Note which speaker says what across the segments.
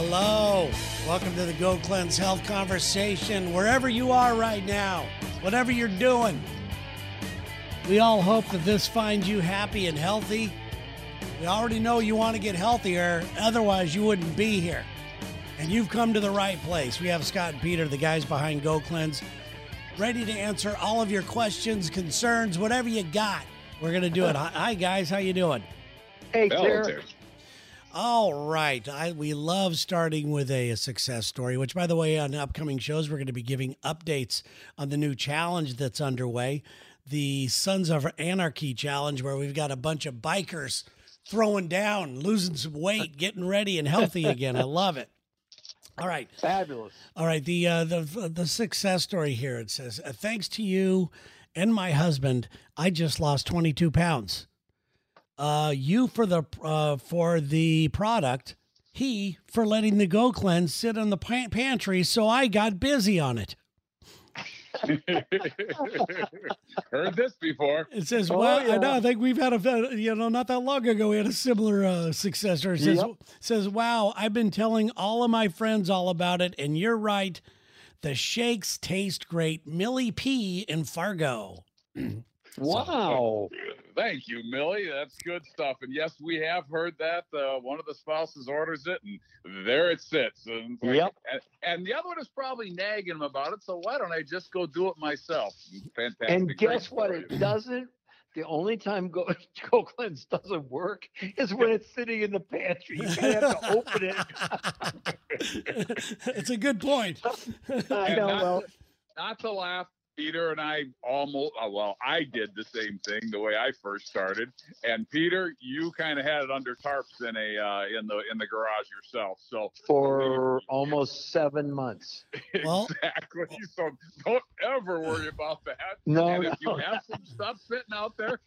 Speaker 1: Hello. Welcome to the Go Cleanse Health Conversation. Wherever you are right now, whatever you're doing, we all hope that this finds you happy and healthy. We already know you want to get healthier, otherwise, you wouldn't be here. And you've come to the right place. We have Scott and Peter, the guys behind Go Cleanse, ready to answer all of your questions, concerns, whatever you got. We're going to do it. Hi, guys. How you doing?
Speaker 2: Hey, Claire.
Speaker 1: All right. I, we love starting with a, a, success story, which, by the way, on upcoming shows, we're going to be giving updates on the new challenge that's underway the Sons of Anarchy challenge, where we've got a bunch of bikers throwing down, losing some weight, getting ready and healthy again. I love it. All right.
Speaker 2: Fabulous.
Speaker 1: All right. The, uh, the, the success story here it says, thanks to you and my husband, I just lost 22 pounds uh, you for the uh, for the product, he for letting the Go Cleanse sit in the pantry. So I got busy on it.
Speaker 3: Heard this before.
Speaker 1: It says, oh, "Well, yeah. I know. I think we've had a you know not that long ago we had a similar uh, successor." It says, yep. "says Wow, I've been telling all of my friends all about it, and you're right. The shakes taste great. Millie P in Fargo."
Speaker 2: wow.
Speaker 3: Thank you, Millie. That's good stuff. And yes, we have heard that. Uh, one of the spouses orders it, and there it sits. And,
Speaker 2: yep.
Speaker 3: And, and, the other one is probably nagging him about it. So why don't I just go do it myself? Fantastic.
Speaker 2: And guess what? It doesn't. The only time Go, Go Cleanse doesn't work is when it's sitting in the pantry. You have to open
Speaker 1: it. It's a good point.
Speaker 2: I know.
Speaker 3: Not,
Speaker 2: well,
Speaker 3: not to laugh, Peter and I almost uh, well, I did the same thing the way I first started, and Peter, you kind of had it under tarps in a uh, in the in the garage yourself. So
Speaker 2: for almost seven months.
Speaker 3: exactly. So don't ever worry about that.
Speaker 2: No,
Speaker 3: and
Speaker 2: if
Speaker 3: no. you have some stuff sitting out there,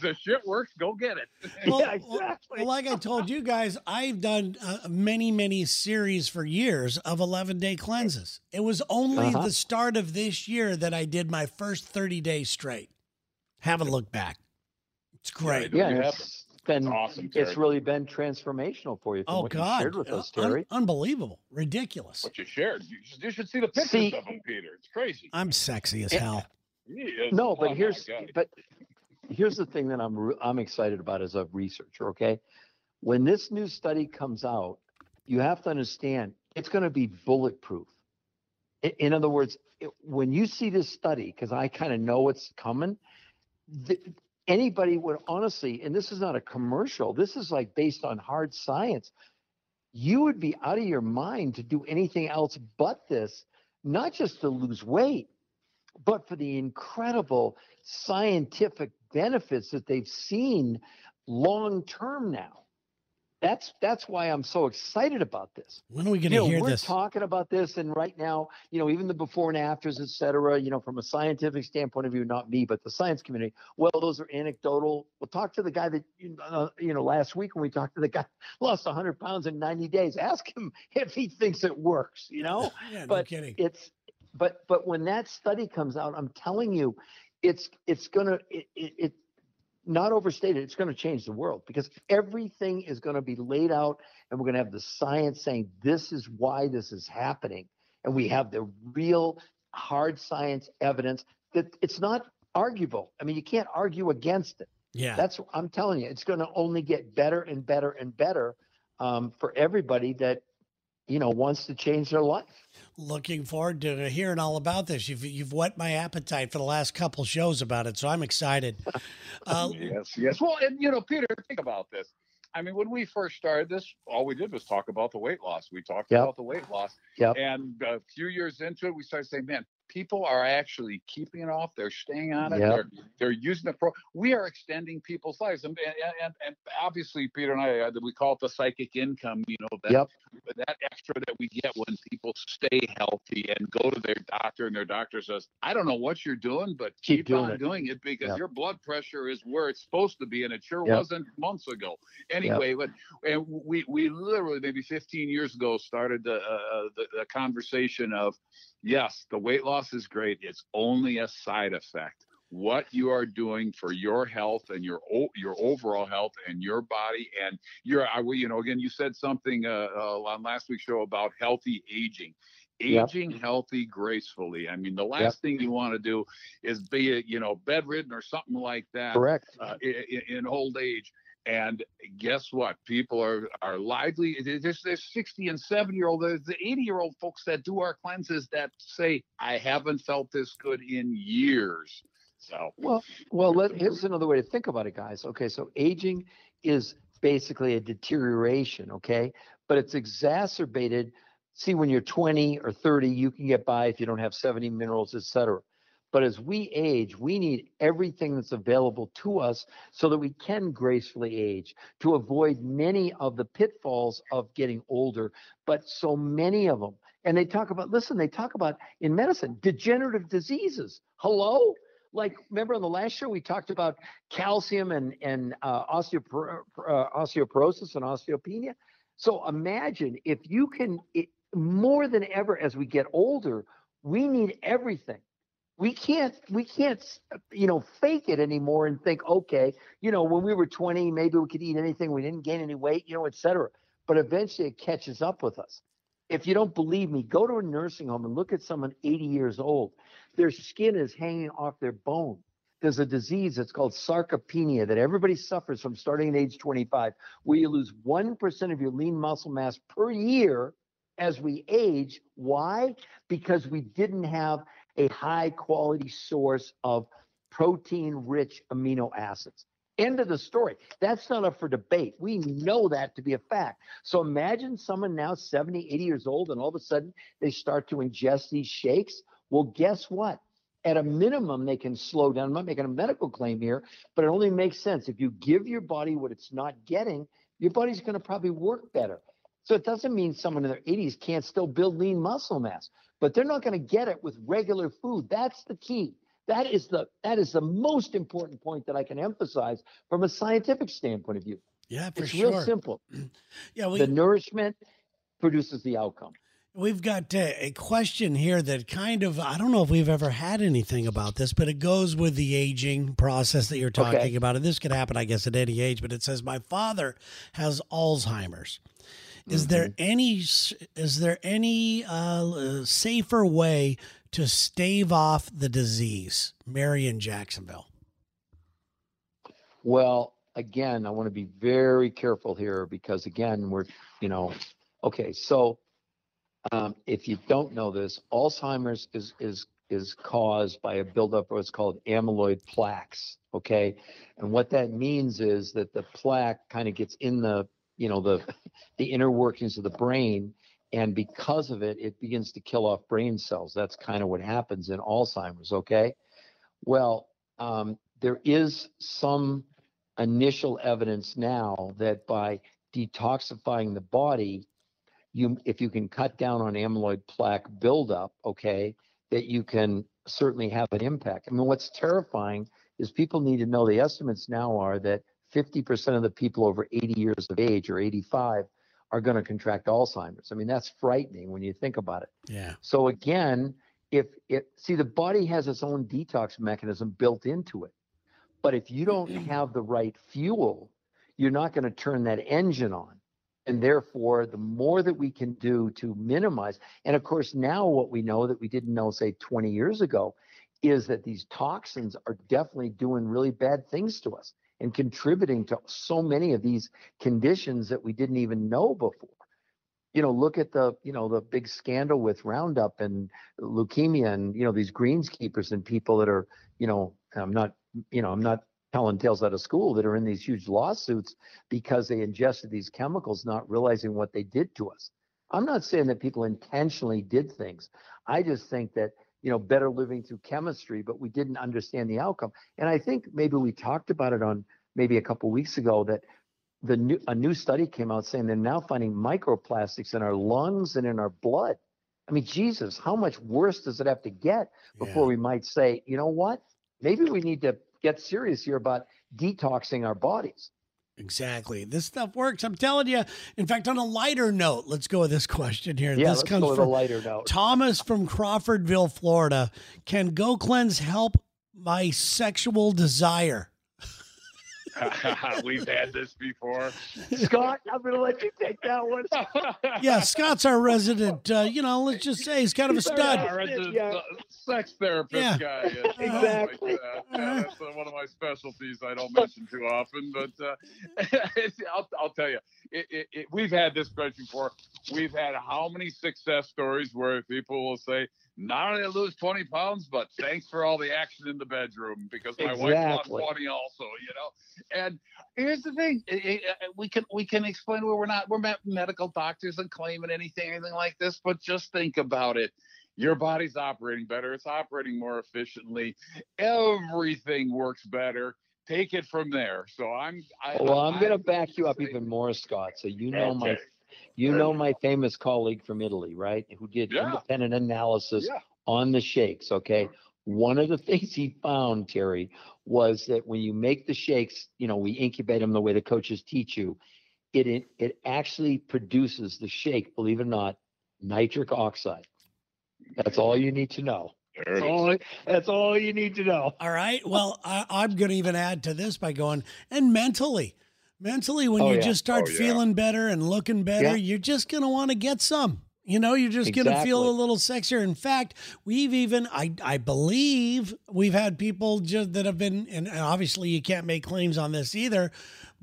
Speaker 3: the shit works, go get it.
Speaker 1: Well,
Speaker 2: yeah, exactly.
Speaker 1: Well, like I told you guys, I've done uh, many, many series for years of 11 day cleanses. It was only uh-huh. the start of this year that I did my first 30 days straight. Have a look back. It's great.
Speaker 2: Yeah, yeah it's been awesome. Terry. It's really been transformational for you.
Speaker 1: oh God, shared with us, Terry. Un- unbelievable, ridiculous.
Speaker 3: What you shared, you, you should see the pictures see, of him, Peter. It's crazy.
Speaker 1: I'm sexy as hell.
Speaker 2: No, but here's but here's the thing that I'm I'm excited about as a researcher. Okay, when this new study comes out, you have to understand it's going to be bulletproof. In, in other words, it, when you see this study, because I kind of know what's coming, the, anybody would honestly, and this is not a commercial. This is like based on hard science. You would be out of your mind to do anything else but this, not just to lose weight, but for the incredible scientific benefits that they've seen long term now. That's that's why I'm so excited about this.
Speaker 1: When are we going to you know, hear
Speaker 2: we're
Speaker 1: this?
Speaker 2: We're talking about this, and right now, you know, even the before and afters, et cetera. You know, from a scientific standpoint of view, not me, but the science community. Well, those are anecdotal. We'll talk to the guy that uh, you know last week when we talked to the guy lost 100 pounds in 90 days. Ask him if he thinks it works. You know,
Speaker 1: yeah,
Speaker 2: but
Speaker 1: no kidding.
Speaker 2: It's but but when that study comes out, I'm telling you, it's it's gonna it, it, it not overstated, it's going to change the world because everything is going to be laid out and we're going to have the science saying this is why this is happening. And we have the real hard science evidence that it's not arguable. I mean, you can't argue against it.
Speaker 1: Yeah.
Speaker 2: That's, I'm telling you, it's going to only get better and better and better um, for everybody that you know wants to change their life.
Speaker 1: Looking forward to hearing all about this. You've you've whet my appetite for the last couple shows about it, so I'm excited.
Speaker 3: Uh, yes, yes. Well, and you know, Peter, think about this. I mean, when we first started this, all we did was talk about the weight loss. We talked yep. about the weight loss.
Speaker 2: Yep.
Speaker 3: And a few years into it, we started saying, man, people are actually keeping it off. They're staying on it.
Speaker 2: Yep.
Speaker 3: They're, they're using the pro. We are extending people's lives, and and, and, and obviously, Peter and I, uh, we call it the psychic income. You know that
Speaker 2: yep.
Speaker 3: that extra that we get when people stay healthy and go to their doctor, and their doctor says, "I don't know what you're doing, but
Speaker 2: keep,
Speaker 3: keep
Speaker 2: doing
Speaker 3: on
Speaker 2: it.
Speaker 3: doing it because your blood pressure is where it's supposed to be, and it sure wasn't months ago." Anyway, but and we we literally maybe 15 years ago started the, uh, the the conversation of yes, the weight loss is great. It's only a side effect. what you are doing for your health and your your overall health and your body and your I you know again you said something uh, uh, on last week's show about healthy aging aging yep. healthy gracefully i mean the last yep. thing you want to do is be you know bedridden or something like that
Speaker 2: correct
Speaker 3: uh, in, in old age and guess what? People are are lively. There's there's 60 and 70 year old, there's the 80 year old folks that do our cleanses that say, I haven't felt this good in years. So
Speaker 2: well, well, let, here's another way to think about it, guys. Okay, so aging is basically a deterioration. Okay, but it's exacerbated. See, when you're 20 or 30, you can get by if you don't have 70 minerals, etc. But as we age, we need everything that's available to us so that we can gracefully age to avoid many of the pitfalls of getting older, but so many of them. And they talk about, listen, they talk about in medicine, degenerative diseases. Hello? Like, remember on the last show, we talked about calcium and, and uh, osteopor- uh, osteoporosis and osteopenia. So imagine if you can, it, more than ever as we get older, we need everything we can't we can't you know fake it anymore and think okay you know when we were 20 maybe we could eat anything we didn't gain any weight you know etc but eventually it catches up with us. If you don't believe me go to a nursing home and look at someone 80 years old. Their skin is hanging off their bone. There's a disease that's called sarcopenia that everybody suffers from starting at age 25 where you lose 1% of your lean muscle mass per year as we age. Why? Because we didn't have a high quality source of protein rich amino acids. End of the story. That's not up for debate. We know that to be a fact. So imagine someone now 70, 80 years old, and all of a sudden they start to ingest these shakes. Well, guess what? At a minimum, they can slow down. I'm not making a medical claim here, but it only makes sense. If you give your body what it's not getting, your body's going to probably work better. So it doesn't mean someone in their 80s can't still build lean muscle mass but they're not going to get it with regular food. That's the key. That is the that is the most important point that I can emphasize from a scientific standpoint of view.
Speaker 1: Yeah, for
Speaker 2: it's
Speaker 1: sure.
Speaker 2: real simple.
Speaker 1: yeah, we,
Speaker 2: the nourishment produces the outcome.
Speaker 1: We've got uh, a question here that kind of I don't know if we've ever had anything about this, but it goes with the aging process that you're talking okay. about. And this could happen, I guess, at any age. But it says my father has Alzheimer's. Is mm-hmm. there any is there any uh, safer way to stave off the disease? Mary in Jacksonville.
Speaker 2: Well, again, I want to be very careful here because again, we're you know, okay, so um, if you don't know this, Alzheimer's is is is caused by a buildup of what's called amyloid plaques. Okay, and what that means is that the plaque kind of gets in the you know the the inner workings of the brain and because of it it begins to kill off brain cells. That's kind of what happens in alzheimer's okay? Well um, there is some initial evidence now that by detoxifying the body you if you can cut down on amyloid plaque buildup okay that you can certainly have an impact. I mean what's terrifying is people need to know the estimates now are that 50% of the people over 80 years of age or 85 are going to contract Alzheimer's. I mean, that's frightening when you think about it.
Speaker 1: Yeah.
Speaker 2: So again, if it see the body has its own detox mechanism built into it. But if you don't have the right fuel, you're not going to turn that engine on. And therefore, the more that we can do to minimize, and of course, now what we know that we didn't know, say, 20 years ago, is that these toxins are definitely doing really bad things to us and contributing to so many of these conditions that we didn't even know before. You know, look at the, you know, the big scandal with Roundup and leukemia and, you know, these greenskeepers and people that are, you know, I'm not, you know, I'm not telling tales out of school that are in these huge lawsuits because they ingested these chemicals, not realizing what they did to us. I'm not saying that people intentionally did things. I just think that you know, better living through chemistry, but we didn't understand the outcome. And I think maybe we talked about it on maybe a couple weeks ago that the new a new study came out saying they're now finding microplastics in our lungs and in our blood. I mean, Jesus, how much worse does it have to get before yeah. we might say, you know what? Maybe we need to get serious here about detoxing our bodies.
Speaker 1: Exactly. This stuff works. I'm telling you. In fact, on a lighter note, let's go with this question here.
Speaker 2: Yeah,
Speaker 1: this
Speaker 2: let's comes from a lighter note.
Speaker 1: Thomas from Crawfordville, Florida. Can Go Cleanse help my sexual desire.
Speaker 3: We've had this before.
Speaker 2: Scott, I'm going to let you take that one.
Speaker 1: Yeah, Scott's our resident. Uh, you know, let's just say he's kind of a
Speaker 2: He's our
Speaker 1: stud.
Speaker 3: Our resident,
Speaker 2: Yeah.
Speaker 3: uh, sex therapist
Speaker 1: Yeah.
Speaker 3: guy. yeah,
Speaker 2: Exactly.
Speaker 3: Like that. Yeah, that's uh, one of my specialties. I don't mention too often, but uh, I'll, I'll tell you, it, it, it, we've had this question before. We've had how many success stories where people will say, "Not only lose 20 pounds, but thanks for all the action in the bedroom because my wife lost 20 also." You know, and here's the thing: i- i- uh, we can we can explain where we're not we're not medical doctors and claiming anything anything like this, but just think about it. Your body's operating better. It's operating more efficiently. Everything works better. Take it from there. So I'm. I,
Speaker 2: Well, I'm going to back you up even more, Scott. So you know my
Speaker 3: Okay.
Speaker 2: You know my famous colleague from Italy, right? Who did
Speaker 3: Yeah.
Speaker 2: independent analysis
Speaker 3: Yeah.
Speaker 2: on the shakes. Okay. One of the things he found, Terry, was that when you make the shakes, you know, we incubate them the way the coaches teach you. It it, it actually produces the shake, believe it or not, nitric oxide. That's all you need to know.
Speaker 3: There
Speaker 2: That's
Speaker 3: is.
Speaker 2: all, that's all you need to know.
Speaker 1: All right. Well, I, I'm going to even add to this by going, and mentally, mentally, when
Speaker 2: Oh,
Speaker 1: you
Speaker 2: yeah.
Speaker 1: just start
Speaker 3: Oh, yeah.
Speaker 1: feeling better and looking better,
Speaker 2: Yeah.
Speaker 1: you're just going to want to get some. You know, you're just going to feel a little sexier. In fact, we've even, I, I believe, we've had people just that have been, and obviously you can't make claims on this either,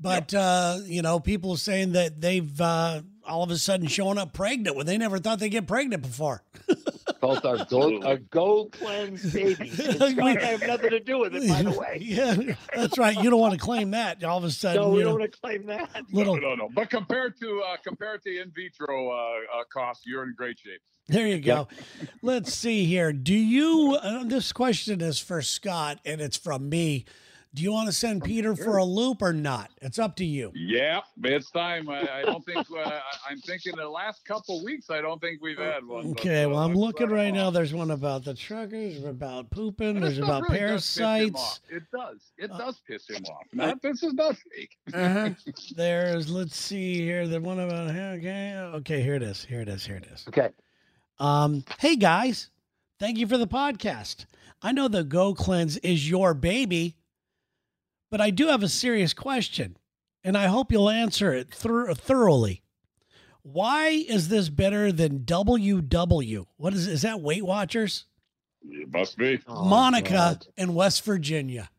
Speaker 1: but uh, you know, people saying that they've uh, all of a sudden showing up pregnant when they never thought they'd get pregnant before.
Speaker 2: Called our gold, our Go Cleanse baby. It's
Speaker 1: We-
Speaker 2: got to have nothing to do with it, by the way.
Speaker 1: yeah, that's right. You don't want to claim that. All of a sudden,
Speaker 2: No, we
Speaker 1: you
Speaker 2: don't
Speaker 1: know,
Speaker 2: want to claim that.
Speaker 1: little.
Speaker 3: No, no, no. But compared to uh, compared to in vitro uh, uh, costs, you're in great shape.
Speaker 1: There you go. Let's see here. Do you? Uh, this question is for Scott, and it's from me. Do you want to send Peter for a loop or not? It's up to you.
Speaker 3: Yeah, it's time. I, I don't think uh, I- I'm thinking the last couple weeks. I don't think we've had one. but,
Speaker 1: Okay,
Speaker 3: uh,
Speaker 1: well, I'm looking
Speaker 3: start
Speaker 1: right now. There's one about the truckers, about pooping, there's about
Speaker 3: really does piss him
Speaker 1: parasites.
Speaker 3: off. It does. It
Speaker 1: Uh,
Speaker 3: does piss him off. Not, this is not fake.
Speaker 1: Uh-huh. There's, let's see here, the one about, okay, okay, here it is. Here it is. Here it is.
Speaker 2: Okay.
Speaker 1: Um, hey guys, thank you for the podcast. I know the Go Cleanse is your baby, but I do have a serious question, and I hope you'll answer it thor- thoroughly. Why is this better than WW? What is is that Weight Watchers?
Speaker 3: It must be.
Speaker 2: Oh,
Speaker 1: Monica
Speaker 2: God.
Speaker 1: in West Virginia.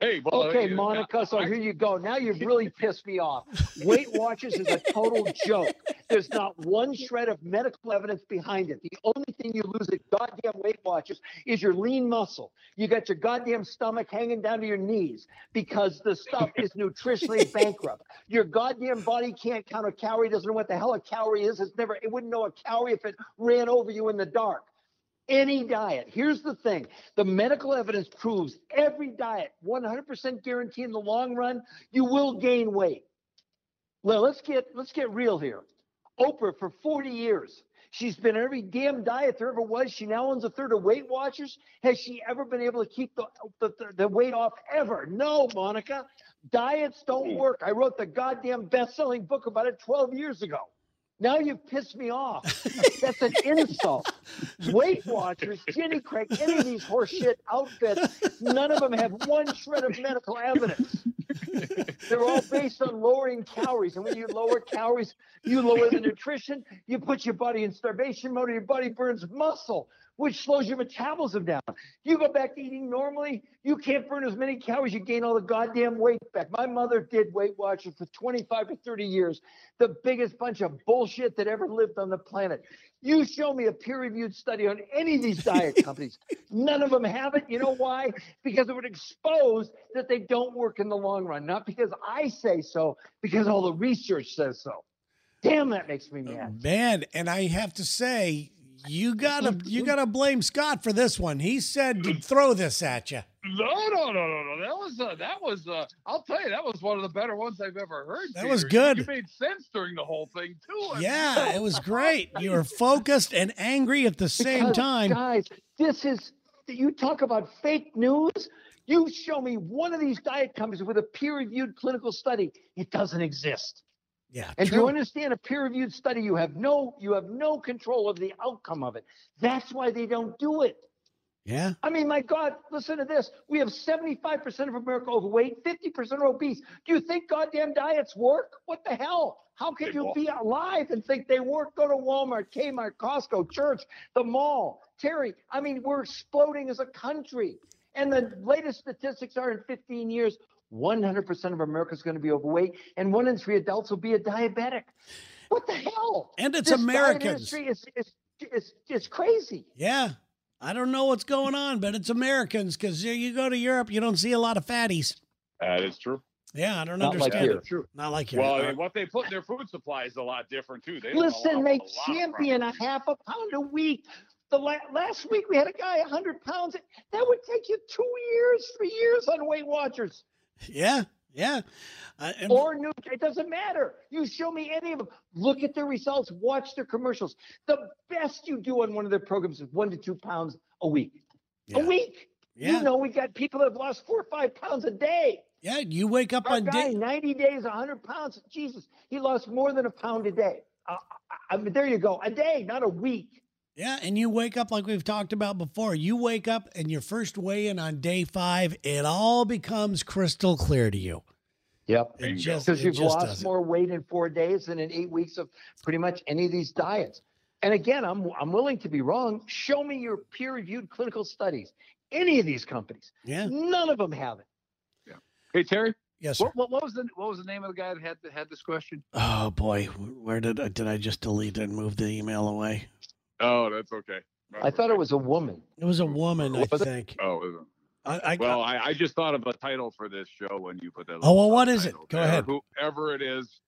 Speaker 3: Hey, well,
Speaker 2: Okay,
Speaker 3: uh,
Speaker 2: Monica, so
Speaker 3: I-
Speaker 2: here you go. Now you've really pissed me off. Weight Watchers is a total joke. There's not one shred of medical evidence behind it. The only thing you lose at goddamn Weight Watchers is your lean muscle. You got your goddamn stomach hanging down to your knees because the stuff is nutritionally bankrupt. Your goddamn body can't count a calorie, doesn't know what the hell a calorie is. It's never, it wouldn't know a calorie if it ran over you in the dark any diet. Here's the thing the medical evidence proves every diet, 100% guarantee in the long run, you will gain weight. Well, let's get let's get real here. Oprah for 40 years. She's been on every damn diet there ever was. She now owns a third of Weight Watchers. Has she ever been able to keep the, the, the weight off ever? No, Monica. Diets don't hmm. work. I wrote the goddamn best selling book about it 12 years ago. Now you've pissed me off. That's an insult. Weight Watchers, Jenny Craig, any of these horseshit outfits, none of them have one shred of medical evidence. They're all based on lowering calories. And when you lower calories, you lower the nutrition, you put your body in starvation mode, and your body burns muscle, which slows your metabolism down. You go back to eating normally, you can't burn as many calories, you gain all the goddamn weight back. My mother did Weight Watchers for 25 to 30 years, the biggest bunch of bullshit that ever lived on the planet. You show me a peer reviewed study on any of these diet companies. None of them have it. You know why? Because it would expose that they don't work in the long run. Not because I say so, because all the research says so. Damn, that makes me mad.
Speaker 1: Man, and I have to say, you gotta you gotta blame Scott for this one. He said to throw this at you.
Speaker 3: No, no, no, no, no. That was uh, that was. Uh, I'll tell you, that was one of the better ones I've ever heard.
Speaker 1: That was
Speaker 3: Peter. You-
Speaker 1: good.
Speaker 3: You made sense during the whole thing too. I mean,
Speaker 1: Yeah, it was great. You were focused and angry at the same
Speaker 2: Because,
Speaker 1: time.
Speaker 2: Guys, this is, you talk about fake news. You show me one of these diet companies with a peer reviewed clinical study. It doesn't exist.
Speaker 1: Yeah,
Speaker 2: And do you understand a peer reviewed study? You have no, you have no control of the outcome of it. That's why they don't do it.
Speaker 1: Yeah.
Speaker 2: I mean, my God, listen to this. We have 75% of America overweight, 50% are obese. Do you think goddamn diets work? What the hell? How can
Speaker 3: They
Speaker 2: you be alive and think they work? Go to Walmart, Kmart, Costco, church, the mall. Terry, I mean, we're exploding as a country. And the latest statistics are in 15 years, 100% of America is going to be overweight, and one in three adults will be a diabetic. What the hell?
Speaker 1: And it's
Speaker 2: this diet
Speaker 1: Americans.
Speaker 2: industry is, is, is, is crazy.
Speaker 1: Yeah. I don't know what's going on, but it's Americans because you go to Europe, you don't see a lot of fatties.
Speaker 3: That is true.
Speaker 1: Yeah, I don't
Speaker 2: Not like
Speaker 1: understand
Speaker 2: here.
Speaker 3: True.
Speaker 1: Not like here.
Speaker 3: Well, I mean, what they put in their food supply is a lot different too. They
Speaker 2: Listen, they
Speaker 3: a lot of
Speaker 2: champion a half a pound a week. The la- last week we had a guy 100 pounds. That would take you two years, three years on Weight Watchers
Speaker 1: yeah, yeah. Uh,
Speaker 2: or new. It doesn't matter. You show me any of them. Look at their results. Watch their commercials. The best you do on one of their programs is one to two pounds a week.
Speaker 1: yeah.
Speaker 2: A week.
Speaker 1: Yeah.
Speaker 2: You know, we got people that have lost four or five pounds a day.
Speaker 1: yeah, you wake up
Speaker 2: Our
Speaker 1: on
Speaker 2: guy,
Speaker 1: day.
Speaker 2: 90 days, 100 pounds. Jesus, he lost more than a pound a day. Uh, I, I mean, there you go. A day, not a week.
Speaker 1: Yeah, and you wake up like we've talked about before. You wake up and your first weigh in on day five, it all becomes crystal clear to you.
Speaker 2: Yep.
Speaker 1: It
Speaker 3: Bingo.
Speaker 1: just,
Speaker 2: because you've
Speaker 1: just
Speaker 2: lost
Speaker 1: does it.
Speaker 2: more weight in four days than in eight weeks of pretty much any of these diets. And again, I'm I'm willing to be wrong. Show me your peer-reviewed clinical studies. Any of these companies,
Speaker 1: Yeah.
Speaker 2: none of them have it. Yeah.
Speaker 3: Hey Terry,
Speaker 1: Yes, sir.
Speaker 3: what, what, what was the what was the name of the guy that had had this question?
Speaker 1: Oh boy, where did I did I just delete it and move the email away?
Speaker 3: Oh, that's okay.
Speaker 2: I thought it was a woman.
Speaker 1: It was a woman, I
Speaker 2: it?
Speaker 1: think.
Speaker 3: Oh, is it?
Speaker 1: I, I
Speaker 3: well, I, I just thought of a title for this show when you put that.
Speaker 1: Oh, well, what is it? Go
Speaker 3: there.
Speaker 1: ahead.
Speaker 3: Whoever it is,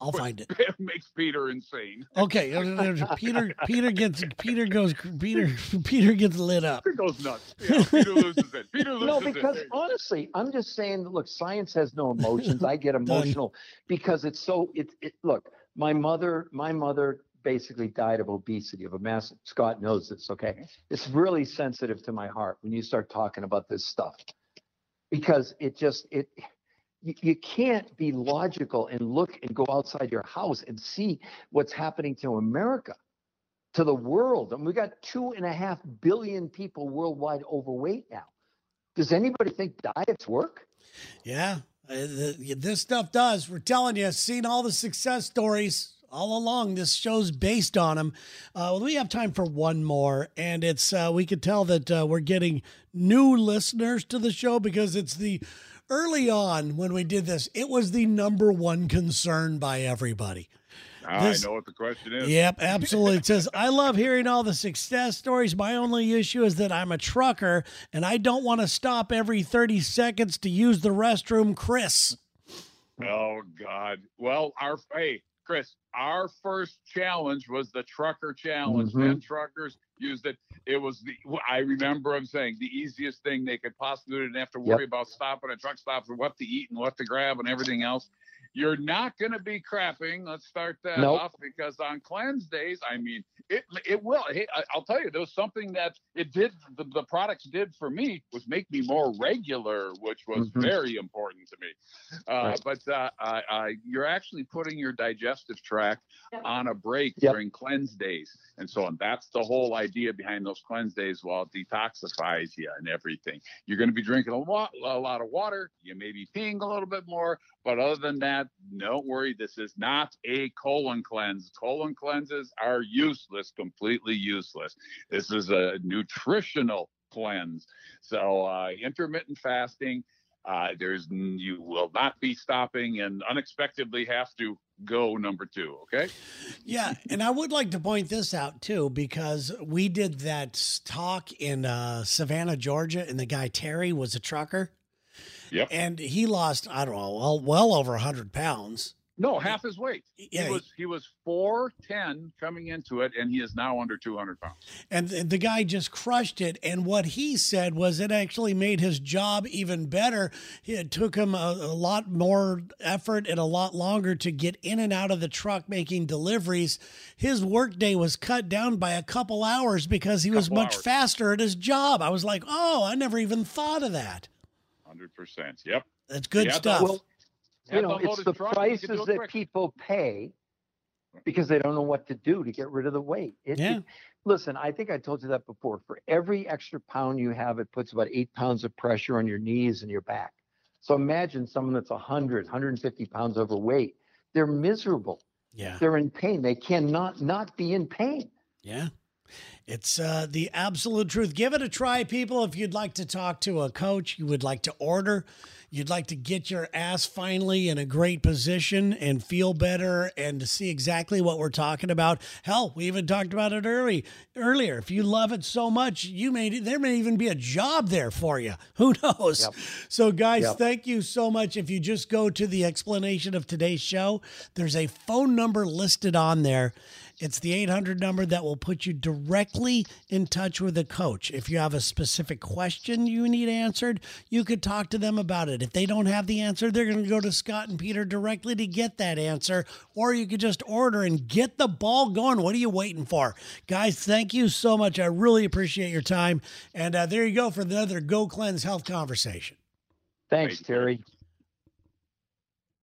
Speaker 1: I'll find it.
Speaker 3: it makes Peter insane.
Speaker 1: Okay, uh, Peter. Peter gets. Peter goes. Peter. Peter gets lit up.
Speaker 3: Peter goes nuts. Yeah, Peter loses it. Peter loses it.
Speaker 2: No, because
Speaker 3: There you go.
Speaker 2: honestly, I'm just saying. Look, science has no emotions. I get emotional because it's so. It, it look. My mother. My mother basically died of obesity of a massive. Scott knows this. Okay, it's really sensitive to my heart when you start talking about this stuff because it just it. You, you can't be logical and look and go outside your house and see what's happening to America, to the world. And we got two and a half billion people worldwide overweight now. Does anybody think diets work?
Speaker 1: Yeah, uh, the, this stuff does. We're telling you, seen all the success stories all along. This show's based on them. Uh, we have time for one more, and it's uh, we could tell that uh, we're getting new listeners to the show because it's the early on when we did this. It was the number one concern by everybody. this-
Speaker 3: I know what the question is.
Speaker 1: Yep, absolutely. It says, I love hearing all the success stories. My only issue is that I'm a trucker and I don't want to stop every 30 seconds to use the restroom, Chris.
Speaker 3: Oh God. Well, our hey, Chris, our first challenge was the trucker challenge.
Speaker 2: Mhm.
Speaker 3: Ten truckers used it. It was the I remember them saying the easiest thing they could possibly do. They Didn't have to
Speaker 2: Yep.
Speaker 3: worry about stopping at truck stops and what to eat and what to grab and everything else. You're not going to be crapping. Let's start that
Speaker 2: Nope.
Speaker 3: off because on cleanse days, I mean, it it will. Hey, I, I'll tell you, there was something that it did. The, the products did for me was make me more regular, which was
Speaker 2: Mhm.
Speaker 3: very important to me. Uh,
Speaker 2: Right.
Speaker 3: But uh, I, I, you're actually putting your digestive tract on a break
Speaker 2: Yep.
Speaker 3: during cleanse days, and so on. That's the whole idea behind those cleanse days. While it detoxifies you and everything, you're going to be drinking a lot, a lot of water. You may be peeing a little bit more, but other than that, don't worry. This is not a colon cleanse. Colon cleanses are useless, completely useless. This is a nutritional cleanse. So uh, intermittent fasting. Uh, there's you will not be stopping and unexpectedly have to go number two. Okay.
Speaker 1: Yeah, and I would like to point this out too because we did that talk in uh, Savannah, Georgia, and the guy Terry was a trucker.
Speaker 3: Yep.
Speaker 1: And he lost, I don't know, well, well over 100 pounds.
Speaker 3: No, half his weight.
Speaker 1: Yeah,
Speaker 3: he was he was four ten coming into it, and he is now under two hundred pounds.
Speaker 1: and th- the guy just crushed it. And what he said was it actually made his job even better. It took him a, a lot more effort and a lot longer to get in and out of the truck making deliveries. His workday was cut down by a couple hours because he was much
Speaker 3: hours.
Speaker 1: faster at his job. I was like, oh, I never even thought of that.
Speaker 3: Hundred percent. Yep.
Speaker 1: That's good
Speaker 3: Yeah,
Speaker 1: stuff.
Speaker 2: Well, you know,
Speaker 3: to
Speaker 2: it's the
Speaker 3: truck and he can do
Speaker 2: prices that
Speaker 3: quick.
Speaker 2: people pay because they don't know what to do to get rid of the weight. It,
Speaker 1: Yeah.
Speaker 2: it- Listen, I think I told you that before. For every extra pound you have, it puts about eight pounds of pressure on your knees and your back. So imagine someone that's 100, 150 pounds overweight. They're miserable.
Speaker 1: Yeah.
Speaker 2: They're in pain. They cannot not be in pain.
Speaker 1: Yeah. It's uh, the absolute truth. Give it a try, people. If you'd like to talk to a coach, you would like to order, you'd like to get your ass finally in a great position and feel better and to see exactly what we're talking about. Hell, we even talked about it early earlier. If you love it so much, you may there may even be a job there for you. Who knows?
Speaker 2: Yep.
Speaker 1: So, guys,
Speaker 2: Yep.
Speaker 1: thank you so much. If you just go to the explanation of today's show, there's a phone number listed on there. It's the 800 number that will put you directly in touch with a coach. If you have a specific question you need answered, you could talk to them about it. If they don't have the answer, they're going to go to Scott and Peter directly to get that answer, or you could just order and get the ball going. What are you waiting for? Guys, thank you so much. I really appreciate your time. And uh, there you go for another Go Cleanse Health conversation.
Speaker 2: Thanks, Terry.